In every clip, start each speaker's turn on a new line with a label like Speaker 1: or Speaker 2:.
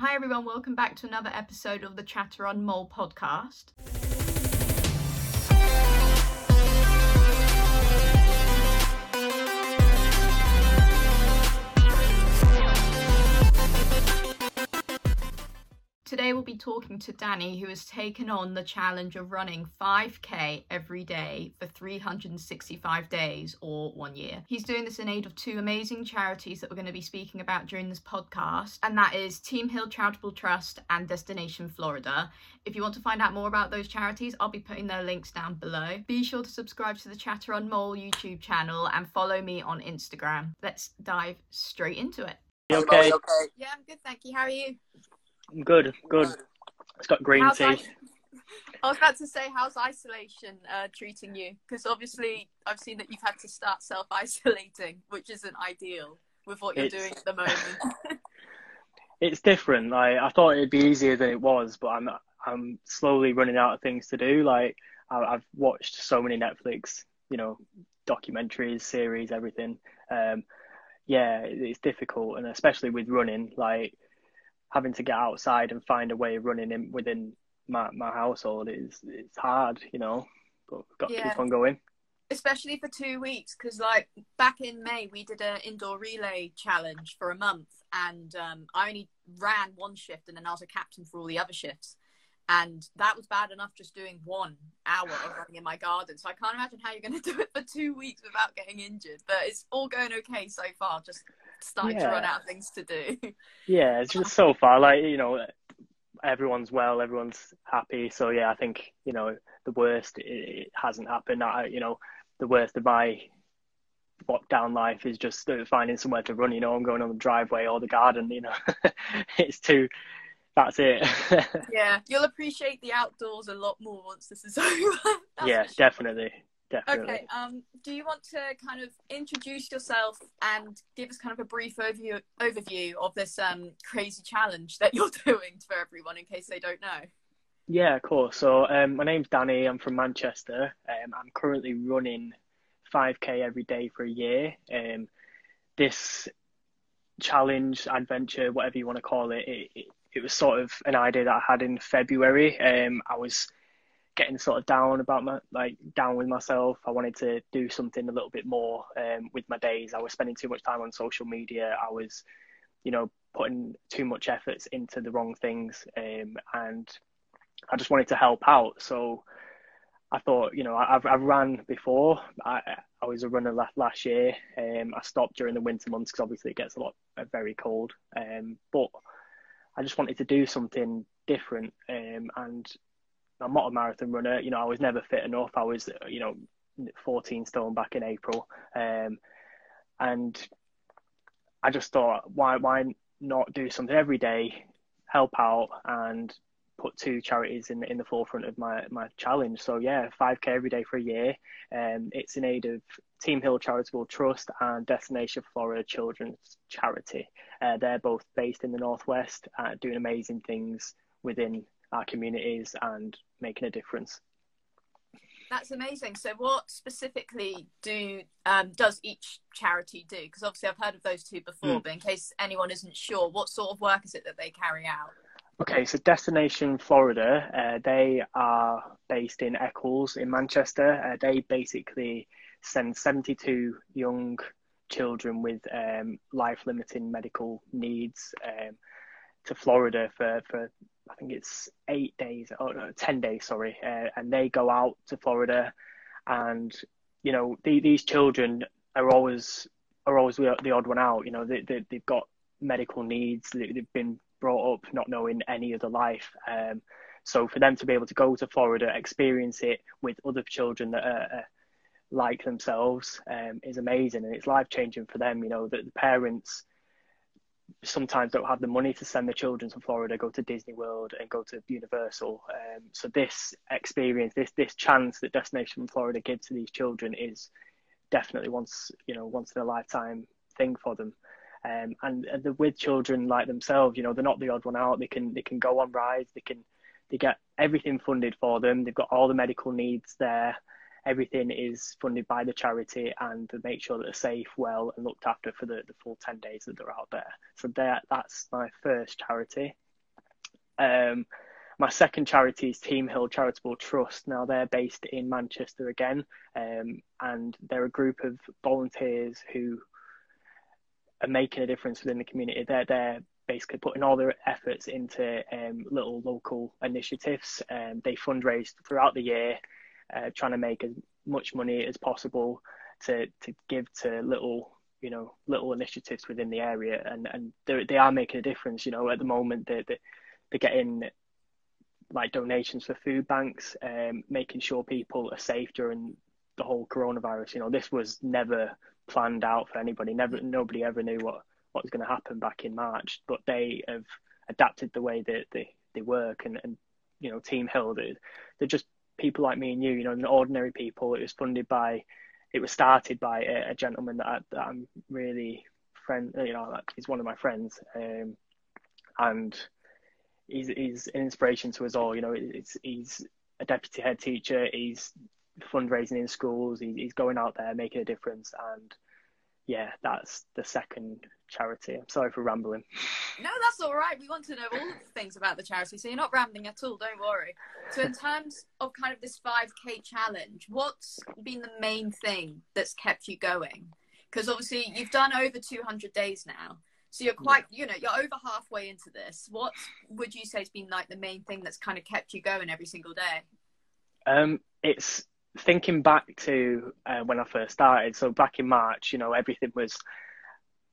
Speaker 1: Hi, everyone. Welcome back to another episode of the Chatterun Moll podcast. Today we'll be talking to Danny, who has taken on the challenge of running 5k every day for 365 days or one year. He's doing this in aid of two amazing charities that we're going to be speaking about during this podcast, and that is Team Hill Charitable Trust and Destination Florida. If you want to find out more about those charities, I'll be putting their links down below. Be sure to subscribe to the Chatterun Moll YouTube channel and follow me on Instagram. Let's dive straight into it.
Speaker 2: okay?
Speaker 1: Yeah, I'm good, thank you. How are you?
Speaker 2: I'm good, good. It's got green
Speaker 1: How's
Speaker 2: tea.
Speaker 1: is- I was about to say, how's isolation uh, treating you? Because obviously, I've seen that you've had to start self isolating, which isn't ideal with what you're
Speaker 2: It's-
Speaker 1: doing at the moment.
Speaker 2: It's different. Like I thought it'd be easier than it was, but I'm I'm slowly running out of things to do. Like I, I've watched so many Netflix, you know, documentaries, series, everything. Um, yeah, it's difficult, and especially with running, like having to get outside and find a way of running in within my my household is it's hard, you know. But we've got to
Speaker 1: Yeah.
Speaker 2: keep on going.
Speaker 1: Especially for two weeks, because like back in May, we did an indoor relay challenge for a month, and um, I only ran one shift, and then I was a captain for all the other shifts. And that was bad enough just doing one hour of running in my garden. So I can't imagine how you're going to do it for two weeks without getting injured. But it's all going okay so far. Just starting to run out of things to do.
Speaker 2: Yeah, it's just so far. Like you know, everyone's well, everyone's happy. So yeah, I think you know the worst it, it hasn't happened. I, you know, the worst of my lockdown life is just uh, finding somewhere to run. You know, I'm going on the driveway or the garden. You know, it's too. That's it.
Speaker 1: yeah, you'll appreciate the outdoors a lot more once this is over.
Speaker 2: Yeah,
Speaker 1: sure.
Speaker 2: definitely, definitely.
Speaker 1: Okay. Um, do you want to kind of introduce yourself and give us kind of a brief overview overview of this um crazy challenge that you're doing for everyone in case they don't know?
Speaker 2: Yeah, of course. So um, my name's Danny. I'm from Manchester. Um, I'm currently running 5k every day for a year. Um, this challenge, adventure, whatever you want to call it, it, it, it was sort of an idea that I had in February. Um, I was getting sort of down about my like down with myself. I wanted to do something a little bit more um, with my days. I was spending too much time on social media. I was, you know, putting too much efforts into the wrong things, um, and I just wanted to help out. So I thought, you know, I've I've ran before. I I was a runner last last year. Um, I stopped during the winter months because obviously it gets a lot uh, very cold. Um, but I just wanted to do something different. Um, and I'm not a marathon runner. You know, I was never fit enough. I was, you know, 14 stone back in April. Um, and I just thought, why why not do something every day, help out, and put two charities in in the forefront of my my challenge. So yeah, 5k every day for a year. Um, it's in aid of Team Hill Charitable Trust and Destination Florida Children's Charity. Uh, they're both based in the northwest, uh, doing amazing things within our communities and making a difference.
Speaker 1: That's amazing. So, what specifically do um, does each charity do? Because obviously, I've heard of those two before,
Speaker 2: Mm.
Speaker 1: but in case anyone isn't sure, what sort of work is it that they carry out?
Speaker 2: Okay, so Destination Florida, uh, they are based in Eccles in Manchester. Uh, they basically send 72 young children with um, life limiting medical needs um, to Florida for, for, I think it's eight days, or no, 10 days, sorry. Uh, and they go out to Florida and, you know, the, these children are always, are always the odd one out. You know, they, they, they've got medical needs, they, they've been brought up not knowing any other life. Um, so for them to be able to go to Florida, experience it with other children that are like themselves um, is amazing and it's life changing for them. You know that the parents sometimes don't have the money to send their children to Florida, go to Disney World and go to Universal. Um, so this experience, this this chance that Destination Florida gives to these children is definitely once you know once in a lifetime thing for them. Um, and, the, with children like themselves, you know, they're not the odd one out. They can they can go on rides. They can they get everything funded for them. They've got all the medical needs there. Everything is funded by the charity, and they make sure that they're safe, well, and looked after for the, the full ten days that they're out there. So that that's my first charity. Um, my second charity is Team Hill Charitable Trust. Now they're based in Manchester again, um, and they're a group of volunteers who are making a difference within the community. They're they're basically putting all their efforts into um, little local initiatives. Um, they fundraise throughout the year, uh, trying to make as much money as possible to to give to little you know little initiatives within the area, and and they are making a difference. You know, at the moment they they're getting like donations for food banks, um, making sure people are safe during the whole coronavirus. You know, this was never planned out for anybody. Never, nobody ever knew what what was going to happen back in March. But they have adapted the way that they, they work, and, and you know, Team Hill, they're, they're just people like me and you. You know, ordinary people. It was funded by, it was started by a, a gentleman that, I, that I'm really friend. You know, like he's one of my friends, um, and he's he's an inspiration to us all. You know, it's he's a deputy head teacher. He's fundraising in schools. He's, he's going out there making a difference. And yeah, that's the second charity. I'm sorry for rambling.
Speaker 1: No, that's all right. We want to know all the things about the charity, so you're not rambling at all. Don't worry. So, in terms of kind of this 5K challenge, what's been the main thing that's kept you going? Because obviously you've done over 200 days now. So you're quite, you know, you're over halfway into this. What would you say has been like the main thing that's kind of kept you going every single day?
Speaker 2: Um, it's thinking back to uh, when I first started. So back in March, you know, everything was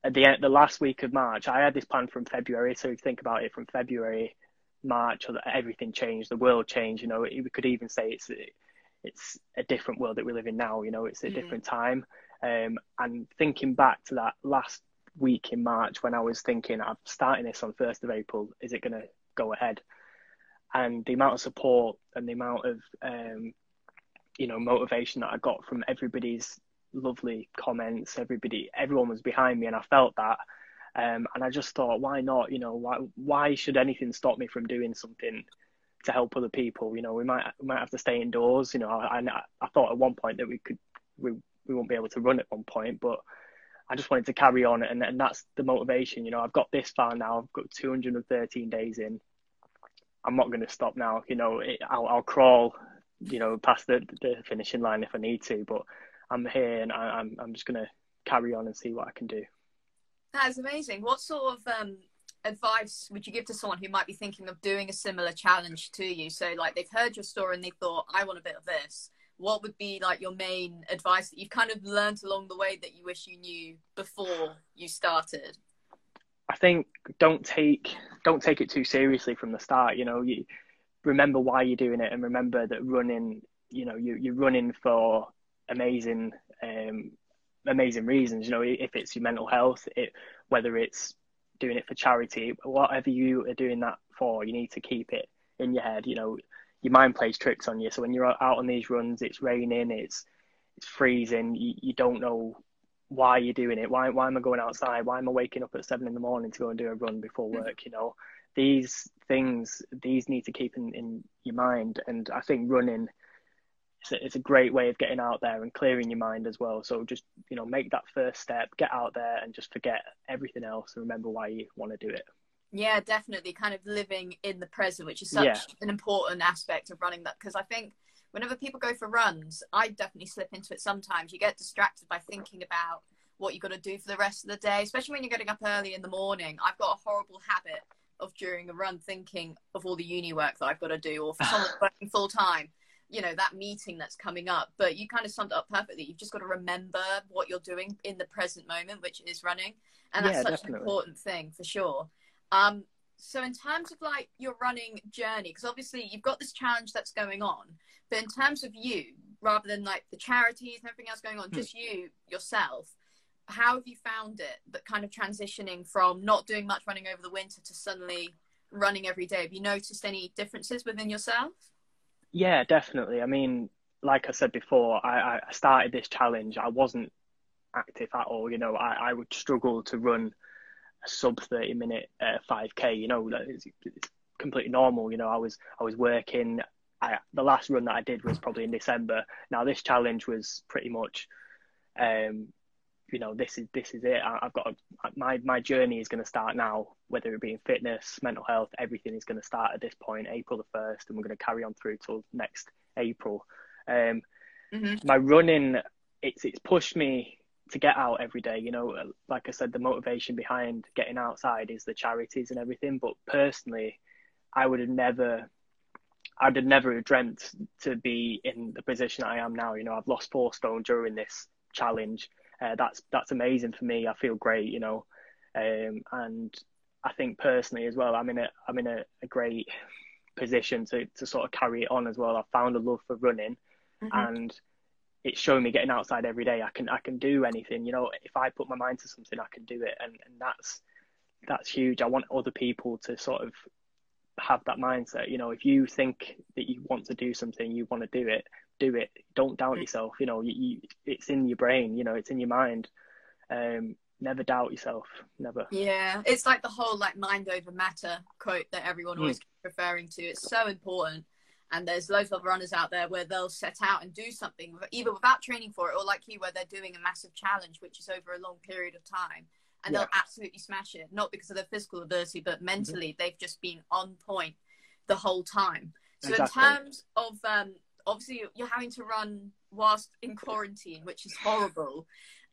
Speaker 2: at the end, the last week of March. I had this plan from February. So if you think about it, from February, March, or everything changed. The world changed. You know, we could even say it's it's a different world that we live in now. You know, it's a mm. different time. Um, and thinking back to that last week in March when I was thinking I'm starting this on first of April. Is it going to go ahead? And the amount of support and the amount of um, you know motivation that I got from everybody's lovely comments, everybody, everyone was behind me, and I felt that. Um, and I just thought, why not? You know, why why should anything stop me from doing something to help other people? You know, we might we might have to stay indoors. You know, I I, I thought at one point that we could we we won't be able to run at one point, but I just wanted to carry on, and, and that's the motivation. You know, I've got this far now. I've got 213 days in. I'm not going to stop now. You know, it, I'll, I'll, crawl, you know, past the, the finishing line if I need to. But I'm here, and I, am I'm, I'm just going to carry on and see what I can do.
Speaker 1: That's amazing. What sort of um, advice would you give to someone who might be thinking of doing a similar challenge to you? So, like, they've heard your story and they thought, I want a bit of this what would be like your main advice that you've kind of learned along the way that you wish you knew before you started?
Speaker 2: I think don't take don't take it too seriously from the start. You know, you remember why you're doing it, and remember that running. You know, you you're running for amazing um, amazing reasons. You know, if it's your mental health, it whether it's doing it for charity, whatever you are doing that for, you need to keep it in your head. You know, your mind plays tricks on you. So when you're out on these runs, it's raining, it's it's freezing, you, you don't know why you're doing it. Why why am I going outside? Why am I waking up at seven in the morning to go and do a run before mm. work? You know, these things these need to keep in, in your mind. And I think running it's a, it's a great way of getting out there and clearing your mind as well. So just you know make that first step, get out there, and just forget everything else and remember why you want to do it.
Speaker 1: Yeah, definitely. Kind of living in the present, which is such yeah. an important aspect of running that. Because I think whenever people go for runs, I definitely slip into it sometimes. You get distracted by thinking about what you've got to do for the rest of the day, especially when you're getting up early in the morning. I've got a horrible habit of during a run thinking of all the uni work that I've got to do, or for someone working full time, you know, that meeting that's coming up. But you kind of summed it up perfectly. You've just got to remember what you're doing in the present moment, which is running. And that's yeah, such definitely. an important thing for sure. Um, so in terms of like your running journey, because obviously you've got this challenge that's going on, but in terms of you, rather than like the charities and everything else going on, hmm. just you yourself, how have you found it? That kind of transitioning from not doing much running over the winter to suddenly running every day. Have you noticed any differences within yourself?
Speaker 2: Yeah, definitely. I mean, like I said before, I, I started this challenge. I wasn't active at all. You know, I, I would struggle to run a sub 30 minute uh, 5k you know it's, it's completely normal you know i was i was working I, the last run that i did was probably in december now this challenge was pretty much um you know, this is this is it. I, have got a, my my journey is going to start now. Whether it be in fitness, mental health, everything is going to start at this point, April the first, and we're going to carry on through till next April. Um, mm-hmm. My running, it's it's pushed me to get out every day. You know, like I said, the motivation behind getting outside is the charities and everything. But personally, I would have never, I'd have never dreamt to be in the position I am now. You know, I've lost four stone during this challenge. Uh, that's that's amazing for me. I feel great. You know, um, and I think personally as well, I'm in a I'm in a, a great position to to sort of carry it on as well. I've found a love for running, mm-hmm. and it's showing me getting outside every day. I can I can do anything. You know, if I put my mind to something, I can do it, and and that's that's huge. I want other people to sort of have that mindset. You know, if you think that you want to do something, you want to do it, do it. Don't doubt mm. yourself. You know, you, you, it's in your brain. You know, it's in your mind. Um, never doubt yourself. Never.
Speaker 1: Yeah, it's like the whole like mind over matter quote that everyone always mm. referring to. It's so important. And there's loads of runners out there where they'll set out and do something either without training for it or like you, where they're doing a massive challenge, which is over a long period of time and yeah. they'll absolutely smash it. Not because of their physical ability, but mm-hmm. mentally, mm-hmm. they've just been on point the whole time. So exactly. in terms of um, obviously you're having to run whilst in quarantine, which is horrible.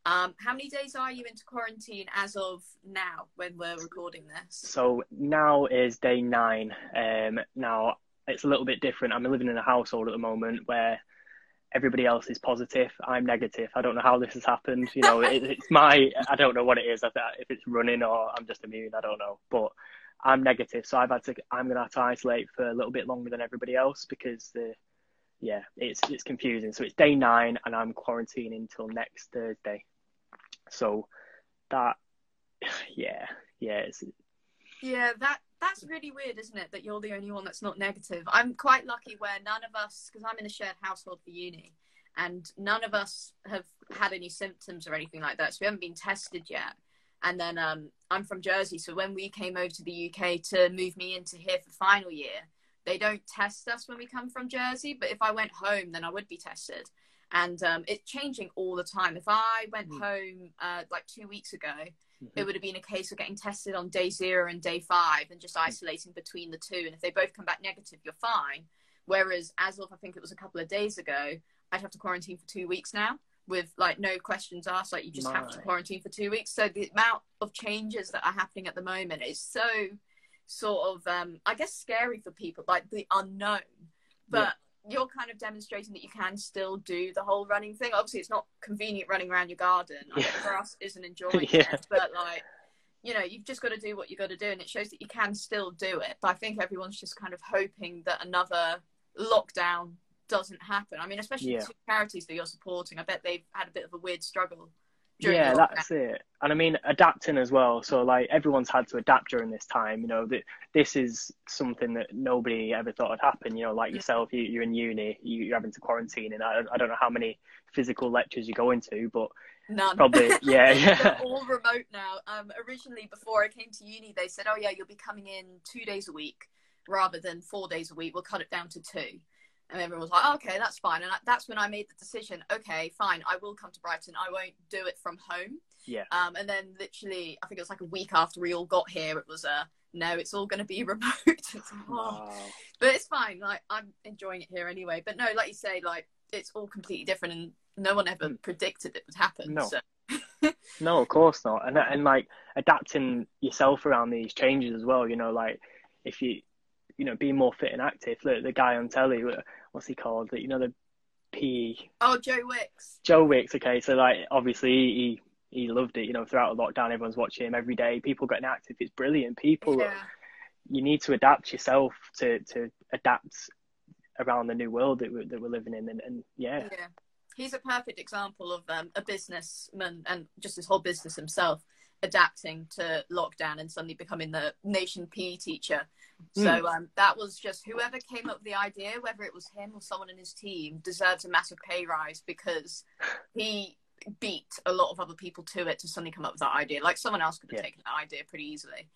Speaker 1: Um, how many days are you into quarantine as of now when we're recording this?
Speaker 2: So now is day nine. Um, now it's a little bit different. I'm living in a household at the moment where everybody else is positive. I'm negative. I don't know how this has happened. You know, it, it's my, I don't know what it is. If it's running or I'm just immune, I don't know. But I'm negative, so I've had to. I'm gonna have to isolate for a little bit longer than everybody else because the, yeah, it's it's confusing. So it's day nine, and I'm quarantining until next Thursday. So that, yeah, yeah, it's.
Speaker 1: Yeah, that that's really weird, isn't it? That you're the only one that's not negative. I'm quite lucky where none of us, because I'm in a shared household for uni, and none of us have had any symptoms or anything like that. So we haven't been tested yet. And then um, I'm from Jersey, so when we came over to the UK to move me into here for final year, they don't test us when we come from Jersey. But if I went home, then I would be tested. And um, it's changing all the time. If I went mm. home uh, like two weeks ago, mm-hmm. it would have been a case of getting tested on day zero and day five and just isolating between the two. And if they both come back negative, you're fine. Whereas as of I think it was a couple of days ago, I'd have to quarantine for two weeks now with like no questions asked. Like you just My. have to quarantine for two weeks. So the amount of changes that are happening at the moment is so sort of um I guess scary for people, like the unknown. But you're kind of demonstrating that you can still do the whole running thing. Obviously, it's not convenient running around your garden. I yeah. grass isn't enjoying yeah. it, but like, you know, you've just got to do what you've got to do, and it shows that you can still do it. But I think everyone's just kind of hoping that another lockdown doesn't happen. I mean, especially yeah. the two charities that you're supporting. I bet they've had a bit of a weird struggle
Speaker 2: yeah that's it and i mean adapting as well so like everyone's had to adapt during this time you know that this is something that nobody ever thought would happen you know like yourself you, you're in uni you, are having to quarantine and I, I don't know how many physical lectures you go into but
Speaker 1: None.
Speaker 2: Probably, yeah,
Speaker 1: yeah. all remote now. Um, originally, before I came to uni, they said, "Oh yeah, you'll be coming in two days a week rather than four days a week. We'll cut it down to two. And everyone was like, oh, okay, that's fine. And that's when I made the decision, okay, fine, I will come to Brighton. I won't do it from home.
Speaker 2: Yeah.
Speaker 1: Um, and then literally, I think it was like a week after we all got here, it was a, uh, no, it's all going to be remote. oh. wow. But it's fine. Like, I'm enjoying it here anyway. But no, like you say, like, it's all completely different and no one ever mm. predicted it would happen.
Speaker 2: No.
Speaker 1: So.
Speaker 2: no, of course not. And, and like adapting yourself around these changes as well, you know, like if you, you know, being more fit and active. Look, the guy on telly, what's he called? You know, the
Speaker 1: PE. Oh, Joe Wicks.
Speaker 2: Joe Wicks. Okay, so like obviously he he loved it. You know, throughout the lockdown, everyone's watching him every day. People getting active. It's brilliant. People, yeah. you need to adapt yourself to to adapt around the new world that we're, that we're living in, and, and yeah.
Speaker 1: Yeah, he's a perfect example of um, a businessman and just his whole business himself adapting to lockdown and suddenly becoming the nation PE teacher. Mm. So um, that was just whoever came up with the idea, whether it was him or someone in his team, deserves a massive pay rise because he beat a lot of other people to it to suddenly come up with that idea. Like someone else could have yeah. taken that idea pretty easily.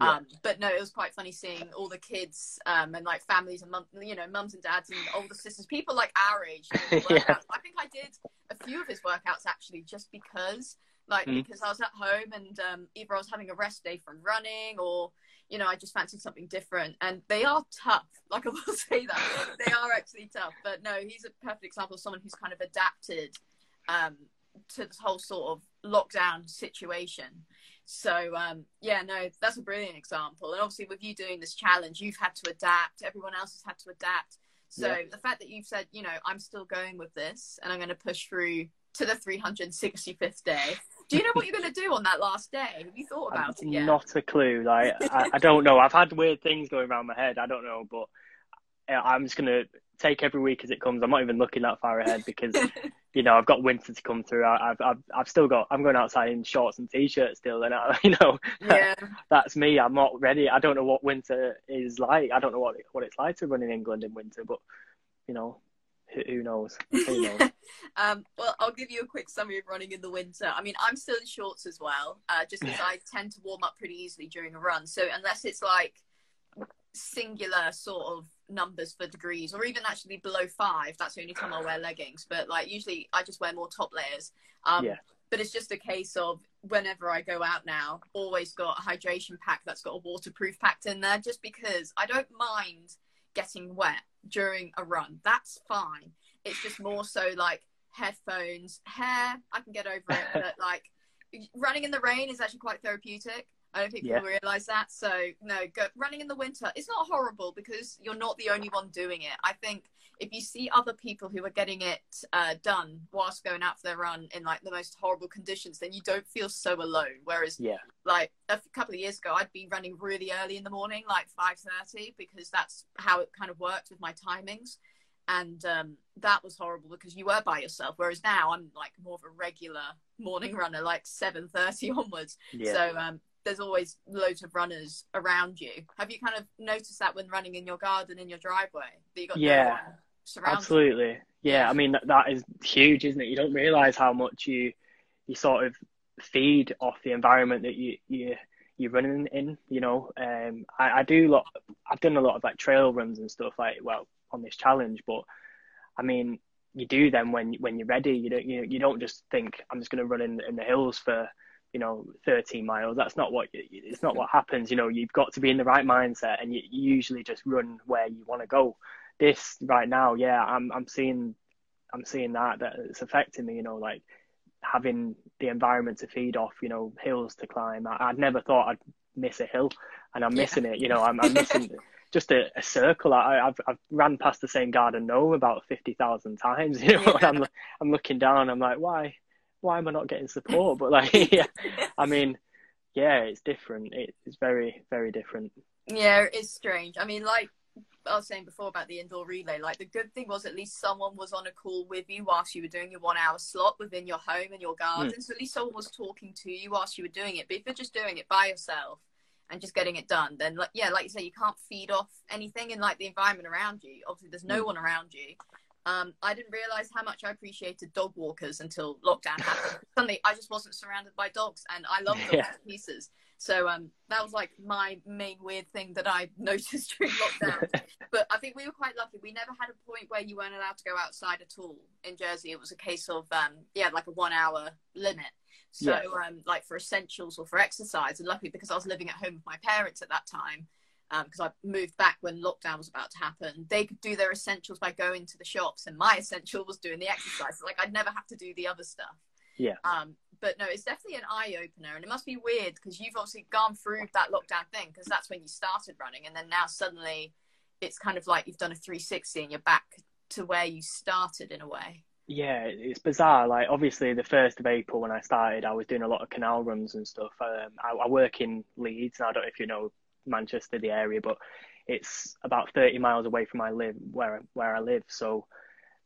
Speaker 1: Yeah. Um, but no, it was quite funny seeing all the kids um, and like families and mum, you know, mums and dads and older sisters, people like our age. yeah. I think I did a few of his workouts actually, just because like mm. because I was at home and um, either I was having a rest day from running or you know I just fancied something different. And they are tough. Like I will say that they are actually tough. But no, he's a perfect example of someone who's kind of adapted um, to this whole sort of lockdown situation. So um, yeah, no, that's a brilliant example. And obviously, with you doing this challenge, you've had to adapt. Everyone else has had to adapt. So yeah. the fact that you've said, you know, I'm still going with this, and I'm going to push through to the 365th day. Do you know what you're going to do on that last day? Have you thought about it yet?
Speaker 2: Not a clue. Like I, I don't know. I've had weird things going around my head. I don't know, but I'm just going to take every week as it comes. I'm not even looking that far ahead because you know I've got winter to come through. I, have I've I've still got. I'm going outside in shorts and t-shirts still, and I, you know yeah. that's me. I'm not ready. I don't know what winter is like. I don't know what what it's like to run in England in winter, but you know who knows? Who knows?
Speaker 1: um, well, I'll give you a quick summary of running in the winter. I mean, I'm still in shorts as well, uh, just because I tend to warm up pretty easily during a run. So unless it's like singular sort of numbers for degrees or even actually below five that's the only time i'll wear leggings but like usually i just wear more top layers um yeah. but it's just a case of whenever i go out now always got a hydration pack that's got a waterproof packed in there just because i don't mind getting wet during a run. That's fine. It's just more so like headphones hair i can get over it but like running in the rain is actually quite therapeutic I don't think people realize that. So no, go, running in the winter it's not horrible because you're not the only one doing it. I think if you see other people who are getting it uh, done whilst going out for their run in like the most horrible conditions, then you don't feel so alone. Whereas,
Speaker 2: yeah,
Speaker 1: like a couple of years ago, I'd be running really early in the morning, like five thirty, because that's how it kind of worked with my timings. And um, that was horrible because you were by yourself. Whereas now I'm like more of a regular morning runner, like seven thirty onwards. Yeah. So um, there's always loads of runners around you. Have you kind of noticed that when running in your garden in your driveway that you got
Speaker 2: yeah, no absolutely. You? Yeah, I mean that, that is huge, isn't it? You don't realize how much you you sort of feed off the environment that you you you're running in. You know, um, I, I do lot. I've done a lot of like trail runs and stuff like well on this challenge, but I mean you do them when when you're ready. You don't you, you don't just think I'm just going to run in in the hills for you know 13 miles that's not what it's not what happens you know you've got to be in the right mindset and you, you usually just run where you want to go. This right now yeah i'm i'm seeing i'm seeing that that it's affecting me you know like having the environment to feed off you know hills to climb. I, would never thought i'd miss a hill and i'm yeah. missing it you know i'm, I'm missing just a, a circle. I, have I've ran past the same garden gnome about 50,000 times you know yeah. I'm I'm looking down I'm like why why am I not getting support? But like, yeah, I mean, yeah, it's different. It's very, very different.
Speaker 1: Yeah, it's strange. I mean, like I was saying before about the indoor relay, like the good thing was at least someone was on a call with you whilst you were doing your one hour slot within your home and your garden. Mm. So at least someone was talking to you whilst you were doing it. But if you're just doing it by yourself and just getting it done, then like yeah, like you say, you can't feed off anything in like the environment around you. Obviously, there's no mm. one around you. Um, I didn't realize how much I appreciated dog walkers until lockdown happened. Suddenly, I just wasn't surrounded by dogs, and I love dogs yeah. to pieces. So um, that was like my main weird thing that I noticed during lockdown. but I think we were quite lucky. We never had a point where you weren't allowed to go outside at all in Jersey. It was a case of um, yeah, like a one-hour limit. So yeah. um, like for essentials or for exercise, and luckily because I was living at home with my parents at that time, because um, I moved back when lockdown was about to happen. They could do their essentials by going to the shops, and my essential was doing the exercise. like I'd never have to do the other stuff.
Speaker 2: Yeah.
Speaker 1: Um, but no, it's definitely an eye opener, and it must be weird because you've obviously gone through that lockdown thing because that's when you started running, and then now suddenly it's kind of like you've done a 360 and you're back to where you started in a way.
Speaker 2: Yeah, it's bizarre. Like obviously, the first of April when I started, I was doing a lot of canal runs and stuff. Um, I, I work in Leeds, and I don't know if you know Manchester, the area, but it's about 30 miles away from I live where where I live. So,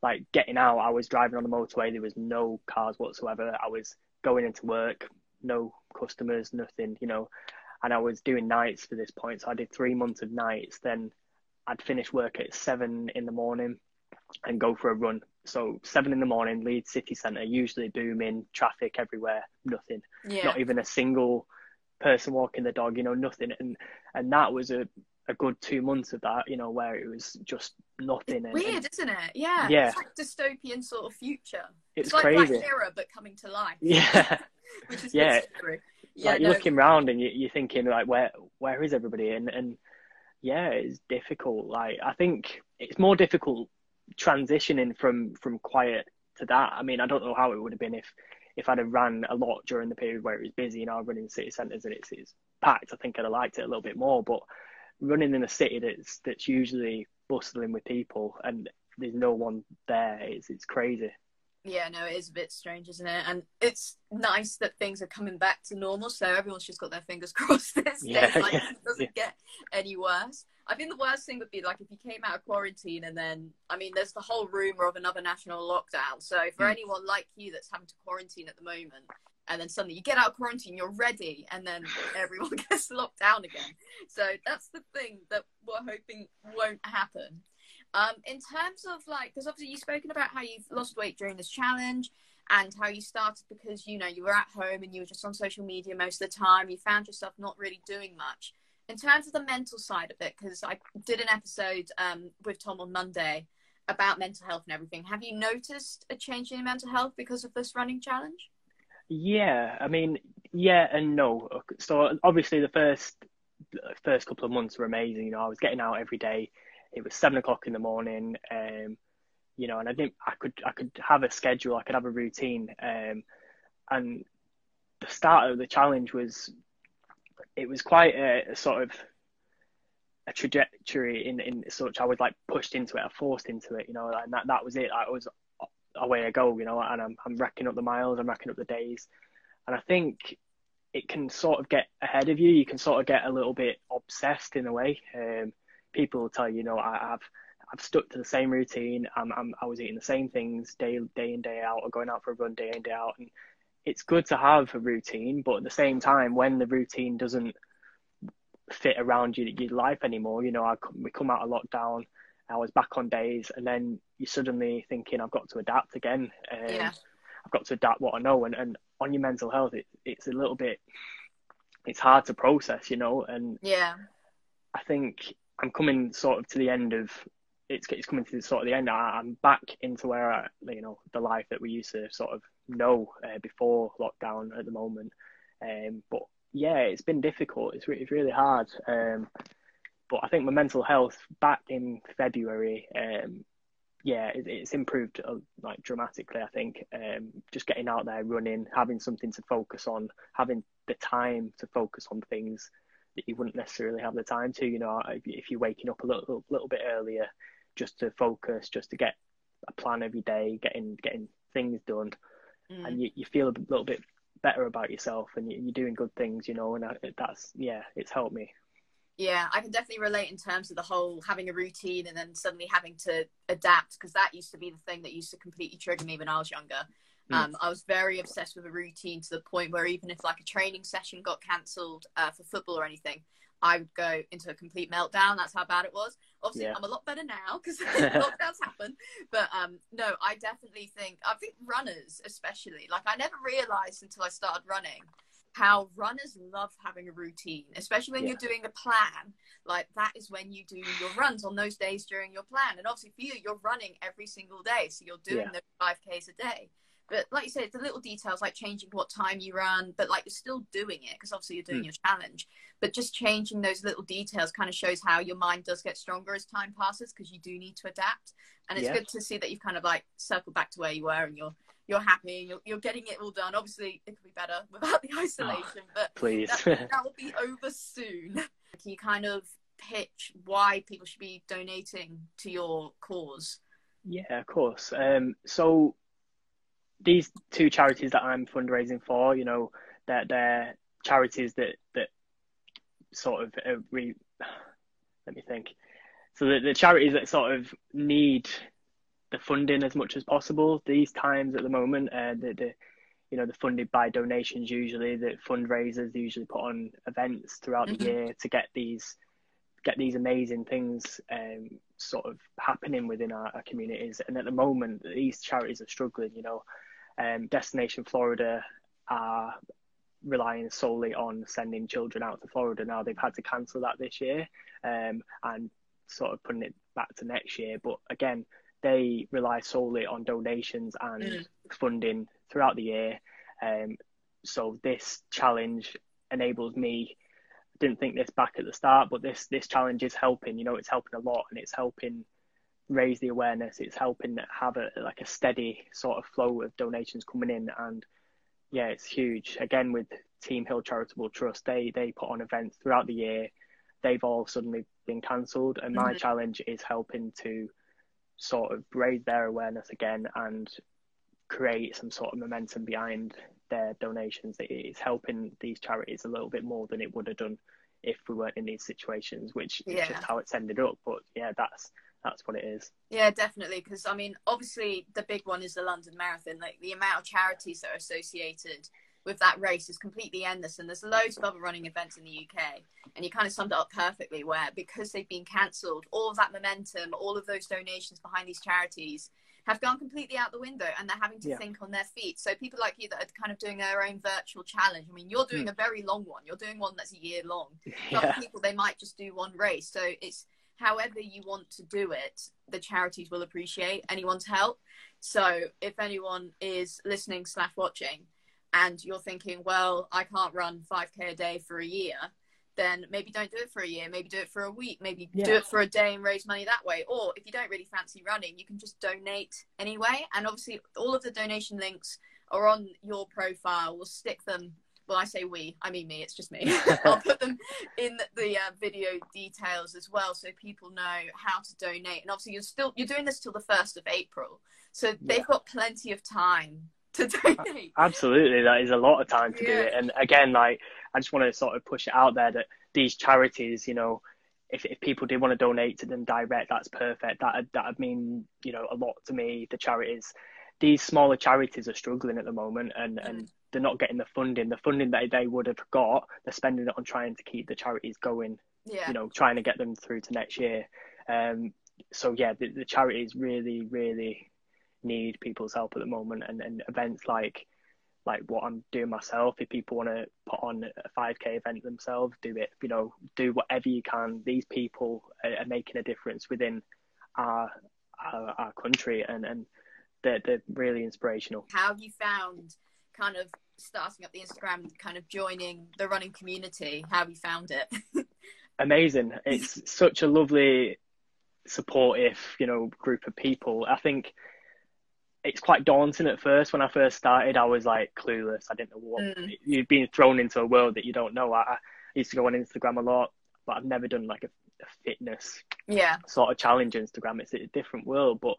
Speaker 2: like getting out, I was driving on the motorway. There was no cars whatsoever. I was going into work, no customers, nothing, you know. And I was doing nights for this point, so I did three months of nights. Then I'd finish work at seven in the morning and go for a run. So seven in the morning, Leeds city centre, usually booming, traffic everywhere, nothing, yeah. not even a single person walking the dog, you know, nothing. And and that was a, a good two months of that, you know, where it was just nothing.
Speaker 1: And, weird,
Speaker 2: and,
Speaker 1: isn't it? Yeah.
Speaker 2: Yeah.
Speaker 1: It's like dystopian sort of future.
Speaker 2: It's,
Speaker 1: it's like
Speaker 2: crazy.
Speaker 1: Black Mirror, but coming to life.
Speaker 2: Yeah.
Speaker 1: which is
Speaker 2: Yeah.
Speaker 1: yeah,
Speaker 2: like you're looking around and you, you're thinking like where where is everybody and and yeah it's difficult like i think it's more difficult transitioning from from quiet to that i mean i don't know how it would have been if if i'd have ran a lot during the period where it was busy and you know running city centres and it's, it's packed i think i'd have liked it a little bit more but running in a city that's that's usually bustling with people and there's no one there it's it's crazy
Speaker 1: Yeah, no, it is a bit strange, isn't it? And it's nice that things are coming back to normal, so everyone's just got their fingers crossed this
Speaker 2: Yeah,
Speaker 1: day, like
Speaker 2: yeah,
Speaker 1: it doesn't get any worse. I think the worst thing would be like if you came out of quarantine and then, I mean, there's the whole rumor of another national lockdown. So for
Speaker 2: Mm.
Speaker 1: anyone like you that's having to quarantine at the moment, and then suddenly you get out of quarantine, you're ready, and then everyone gets locked down again. So that's the thing that we're hoping won't happen. Um, in terms of like, because obviously you've spoken about how you've lost weight during this challenge and how you started because you know you were at home and you were just on social media most of the time. You found yourself not really doing much. In terms of the mental side of it, because I did an episode um, with Tom on Monday about mental health and everything. Have you noticed a change in your mental health because of this running challenge?
Speaker 2: Yeah, I mean, yeah and no. So obviously the first first couple of months were amazing. You know, I was getting out every day. It was seven o'clock in the morning. Um, you know, and I didn't. I could I could have a schedule. I could have a routine. Um, and the start of the challenge was it was quite a, a sort of a trajectory in in such I was like pushed into it, I forced into it. You know, and that that was it. I was away I go. You know, and I'm I'm racking up the miles. I'm racking up the days, and I think it can sort of get ahead of you. You can sort of get a little bit obsessed in a way. Um, people will tell you, you know, I, I've I've stuck to the same routine. I'm, I'm I was eating the same things day day in day out, or going out for a run day in day out, and it's good to have a routine. But at the same time, when the routine doesn't fit around your your life anymore, you know, I we come out of lockdown. I was back on days, and then you're suddenly thinking, I've got to adapt again. Um,
Speaker 1: Yeah.
Speaker 2: I've got to adapt what I know, and, and on your mental health, it, it's a little bit, it's hard to process, you know. And
Speaker 1: Yeah.
Speaker 2: I think I'm coming sort of to the end of, it's it's coming to the sort of the end. I, I'm back into where I, you know, the life that we used to sort of know uh, before lockdown at the moment. Um, but yeah, it's been difficult. It's re- it's really hard. Um, but I think my mental health back in February, um, yeah, it, it's improved uh, like dramatically. I think um, just getting out there, running, having something to focus on, having the time to focus on things that you wouldn't necessarily have the time to. You know, if, if you're waking up a little little bit earlier, just to focus, just to get a plan every day, getting getting things done,
Speaker 1: Mm.
Speaker 2: and you, you feel a little bit better about yourself, and you, you're doing good things. You know, and I, that's yeah, it's helped me.
Speaker 1: Yeah, I can definitely relate in terms of the whole having a routine and then suddenly having to adapt because that used to be the thing that used to completely trigger me when I was younger.
Speaker 2: Mm.
Speaker 1: Um, I was very obsessed with a routine to the point where even if like a training session got cancelled uh, for football or anything, I would go into a complete meltdown. That's how bad it was. Obviously,
Speaker 2: Yeah.
Speaker 1: I'm a lot better now because lockdowns happen. But um, no, I definitely think I think runners, especially, like I never realised until I started running how runners love having a routine, especially when
Speaker 2: Yeah.
Speaker 1: you're doing a plan. Like that is when you do your runs on those days during your plan. And obviously for you, you're running every single day, so you're doing
Speaker 2: Yeah.
Speaker 1: those five k's a day. But like you said, the little details like changing what time you run, but like you're still doing it because obviously you're doing
Speaker 2: Mm.
Speaker 1: your challenge. But just changing those little details kind of shows how your mind does get stronger as time passes because you do need to adapt. And it's
Speaker 2: Yeah.
Speaker 1: good to see that you've kind of like circled back to where you were and you're you're happy and you're, you're getting it all done. Obviously, it could be better without the isolation, but
Speaker 2: Please.
Speaker 1: that, that will be over soon. Can you kind of pitch why people should be donating to your cause?
Speaker 2: Yeah, of course. Um, so these two charities that I'm fundraising for, you know, they're, they're charities that that sort of uh, re, let me think. So the, the charities that sort of need the funding as much as possible these times at the moment. Uh, the, the you know they're funded by donations usually. The fundraisers usually put on events throughout
Speaker 1: Mhm.
Speaker 2: the year to get these get these amazing things um, sort of happening within our, our communities. And at the moment, these charities are struggling. You know, um, Destination Florida are relying solely on sending children out to Florida now. They've had to cancel that this year um, and sort of putting it back to next year. But again, they rely solely on donations and
Speaker 1: Mm.
Speaker 2: funding throughout the year. Um, so this challenge enables me. I didn't think this back at the start, but this this challenge is helping. You know, it's helping a lot, and it's helping raise the awareness. It's helping have a like a steady sort of flow of donations coming in, and yeah, it's huge. Again, with Team Hill Charitable Trust, they they put on events throughout the year. They've all suddenly been cancelled, and my mm-hmm. challenge is helping to sort of raise their awareness again and create some sort of momentum behind their donations. It's helping these charities a little bit more than it would have done if we weren't in these situations, which yeah. is just how it's ended up. But yeah, that's that's what it is.
Speaker 1: Yeah, definitely. Because I mean, obviously, the big one is the London Marathon. Like the amount of charities that are associated with that race is completely endless, and there's loads of other running events in the UK. And you kind of summed it up perfectly, where because they've been cancelled, all of that momentum, all of those donations behind these charities have gone completely out the window and they're having to yeah. think on their feet. So people like you that are kind of doing their own virtual challenge. I mean, you're doing mm. a very long one. You're doing one that's a year long. Yeah. Other people they might just do one race. So it's however you want to do it, the charities will appreciate anyone's help. So if anyone is listening slash watching and you're thinking, well, I can't run 5k a day for a year, then maybe don't do it for a year. Maybe do it for a week. Maybe yeah. do it for a day and raise money that way. Or if you don't really fancy running, you can just donate anyway. And obviously, all of the donation links are on your profile. We'll stick them well, I say we, I mean me, it's just me. I'll put them in the uh, video details as well so people know how to donate. And obviously, you're still you're doing this till the first of April, so they've got plenty of time to donate.
Speaker 2: Absolutely, that is a lot of time to yeah. do it. And again, like I just want to sort of push it out there that these charities, you know, if, if people did want to donate to them direct, that's perfect. That that would mean you know a lot to me. The charities, these smaller charities are struggling at the moment, and mm. and they're not getting the funding. The funding that they would have got, they're spending it on trying to keep the charities going.
Speaker 1: Yeah.
Speaker 2: You know, trying to get them through to next year. Um, so yeah, the, the charities really, really need people's help at the moment, and, and events like like what I'm doing myself. If people want to put on a 5k event themselves, do it. You know, do whatever you can. These people are, are making a difference within our our, our country, and and they're, they're really inspirational.
Speaker 1: How have you found kind of starting up the Instagram, kind of joining the running community? How have you found it?
Speaker 2: Amazing. It's such a lovely, supportive, you know, group of people. I think it's quite daunting at first. When I first started, I was like clueless. I didn't know what mm. you've been thrown into a world that you don't know. I, I, used to go on Instagram a lot, but I've never done like a, a fitness
Speaker 1: yeah
Speaker 2: sort of challenge Instagram. It's a different world, but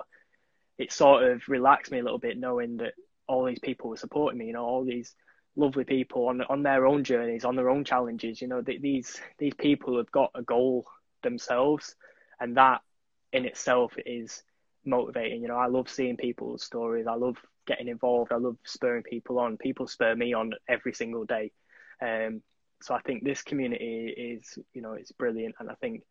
Speaker 2: it sort of relaxed me a little bit knowing that all these people were supporting me. You know, all these lovely people on on their own journeys, on their own challenges. You know, these these people have got a goal themselves, and that in itself is motivating. You know, I love seeing people's stories. I love getting involved. I love spurring people on. People spur me on every single day. Um, so I think this community is, you know, it's brilliant, and I think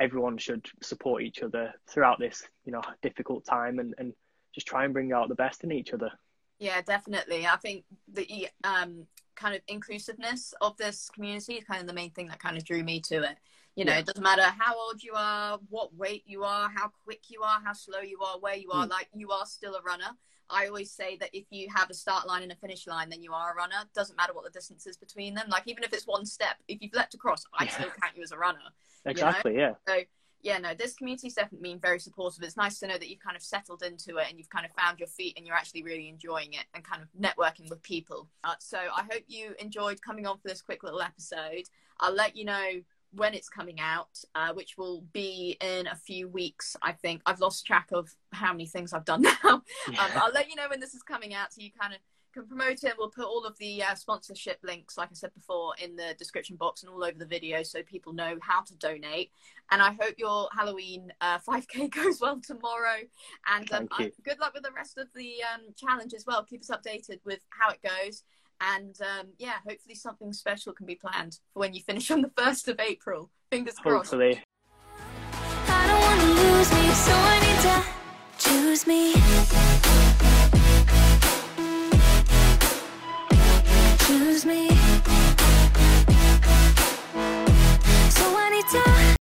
Speaker 2: everyone should support each other throughout this, you know, difficult time, and and just try and bring out the best in each other.
Speaker 1: Yeah, definitely. I think the um, kind of inclusiveness of this community is kind of the main thing that kind of drew me to it. You know, yeah. it doesn't matter how old you are, what weight you are, how quick you are, how slow you are, where you are, mm. like you are still a runner. I always say that if you have a start line and a finish line, then you are a runner. Doesn't matter what the distance is between them. Like even if it's one step, if you've leapt across, I yeah. still count you as a runner.
Speaker 2: Exactly. You know?
Speaker 1: Yeah. So yeah, no, this community's definitely been very supportive. It's nice to know that you've kind of settled into it and you've kind of found your feet and you're actually really enjoying it and kind of networking with people. Uh, so I hope you enjoyed coming on for this quick little episode. I'll let you know when it's coming out, uh, which will be in a few weeks, I think. I've lost track of how many things I've done now. Um, yeah. Um, I'll let you know when this is coming out so you kind of can promote it. We'll put all of the uh, sponsorship links, like I said before, in the description box and all over the video so people know how to donate. And I hope your Halloween uh, 5K goes well tomorrow. And um, I, good luck with the rest of the um, challenge as well. Keep us updated with how it goes. And um, yeah, hopefully something special can be planned for when you finish on the 1st of April. Fingers crossed.
Speaker 2: Hopefully. Excuse me.